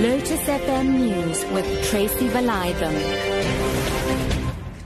Lotus FM News with Tracy Valaydham.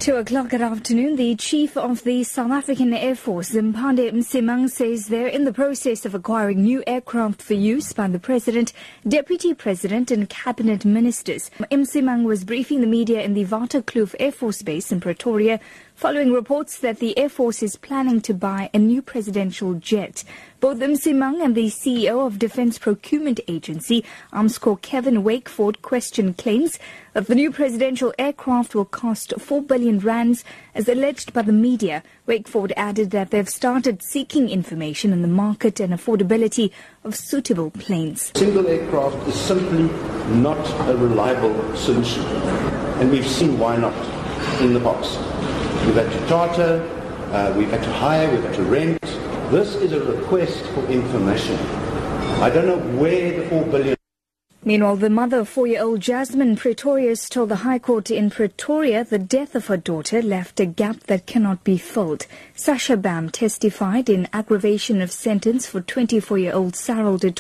Two o'clock at afternoon, the chief of the South African Air Force, Mpande Msimang, says they're in the process of acquiring new aircraft for use by the president, deputy president, and cabinet ministers. Msimang was briefing the media in the Waterkloof Air Force Base in Pretoria following reports that the Air Force is planning to buy a new presidential jet. Both Msimang and the CEO of Defence Procurement Agency, Armscor Kevin Wakeford, questioned claims that the new presidential aircraft will cost 4 billion rands as alleged by the media. Wakeford added that they've started seeking information on the market and affordability of suitable planes. Single aircraft is simply not a reliable solution. And we've seen why not in the past. We've had to charter, uh, we've had to hire, we've had to rent. This is a request for information. I don't know where the 4 billion Meanwhile, the mother of four-year-old Jasmine Pretorius told the High Court in Pretoria the death of her daughter left a gap that cannot be filled. Sasha Bam testified in aggravation of sentence for 24-year-old Cyril du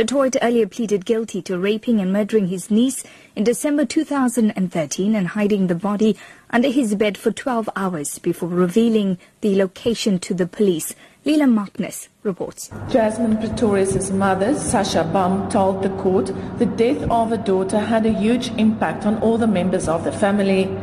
Du Toit earlier pleaded guilty to raping and murdering his niece in December 2013 and hiding the body under his bed for 12 hours before revealing the location to the police. Leela Magnus reports. Jasmine Pretorius' mother, Sasha Baum, told the court the death of her daughter had a huge impact on all the members of the family.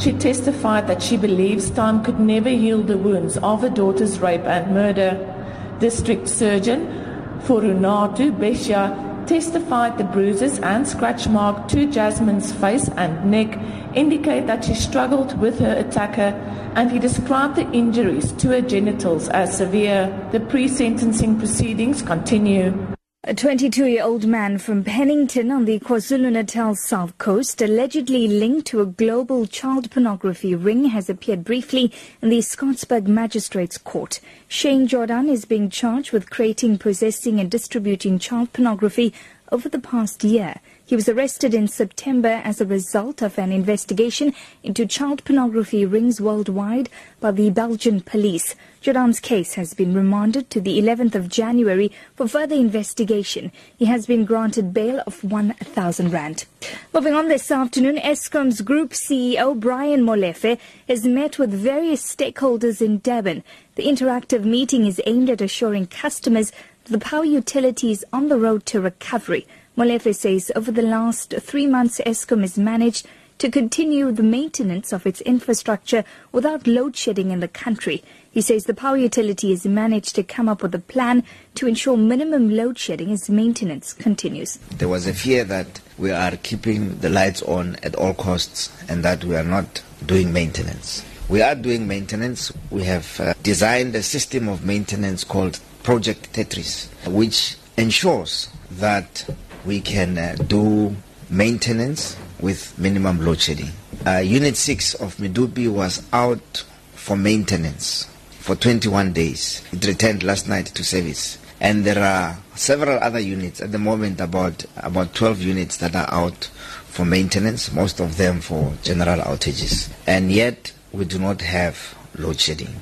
She testified that she believes time could never heal the wounds of her daughter's rape and murder. District Surgeon Forunatu Besha testified the bruises and scratch mark to Jasmine's face and neck indicate that she struggled with her attacker and he described the injuries to her genitals as severe. The pre-sentencing proceedings continue. A 22-year-old man from Pennington on the KwaZulu-Natal south coast, allegedly linked to a global child pornography ring, has appeared briefly in the Scottburgh Magistrates Court. Shane Jordan is being charged with creating, possessing and distributing child pornography over the past year. He was arrested in September as a result of an investigation into child pornography rings worldwide by the Belgian police. Jordan's case has been remanded to the 11th of January for further investigation. He has been granted bail of 1,000 rand. Moving on this afternoon, Eskom's Group CEO Brian Molefe has met with various stakeholders in Durban. The interactive meeting is aimed at assuring customers that the power utility is on the road to recovery. Molefe says over the last three months, Eskom has managed to continue the maintenance of its infrastructure without load shedding in the country. He says the power utility has managed to come up with a plan to ensure minimum load shedding as maintenance continues. There was a fear that we are keeping the lights on at all costs and that we are not doing maintenance. We are doing maintenance. We have uh, designed a system of maintenance called Project Tetris, which ensures that we can uh, do maintenance with minimum load shedding. Uh, Unit 6 of Medupi was out for maintenance for 21 days. It returned last night to service. And there are several other units at the moment, about, about 12 units that are out for maintenance, most of them for general outages. And yet, we do not have load shedding.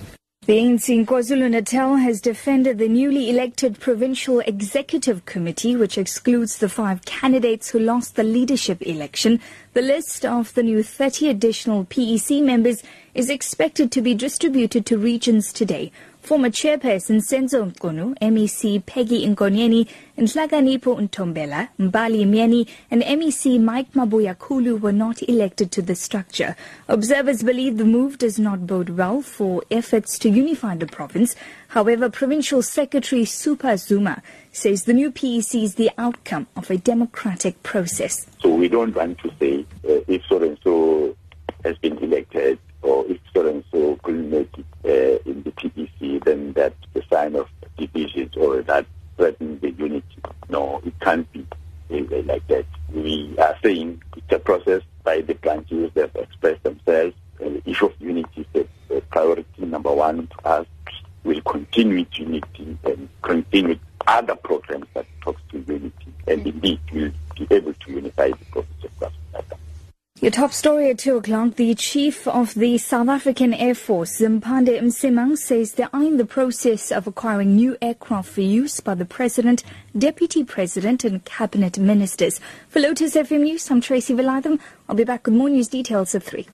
ANC in KwaZulu-Natal has defended the newly elected Provincial Executive Committee, which excludes the five candidates who lost the leadership election. The list of the new 30 additional PEC members is expected to be distributed to regions today. Former chairperson Senzo Mchunu, MEC Peggy Nkonyeni, Nhlakanipho Ntombela, Mbali Myeni, and MEC Mike Mabuya were not elected to the structure. Observers believe the move does not bode well for efforts to unify the province. However, Provincial Secretary Super Zuma says the new PEC is the outcome of a democratic process. So we don't want to say uh, if so and so has been elected or if so and so couldn't make it uh, in the PEC, then that's a sign of divisions or that threatens the unity. No, it can't be uh, uh, like that. We are saying it's a process by the branches that have expressed themselves. And the issue of unity is a uh, priority number one to us. We'll continue with unity and continue with other programs that talks to unity. And mm. indeed, we'll be able to unify the province of KwaZulu-Natal. top story at 2 o'clock. The chief of the South African Air Force, Zimpande Msimang, says they are in the process of acquiring new aircraft for use by the president, deputy president, and cabinet ministers. For Lotus FM News, I'm Tracy Valaydham. I'll be back with more news details at 3.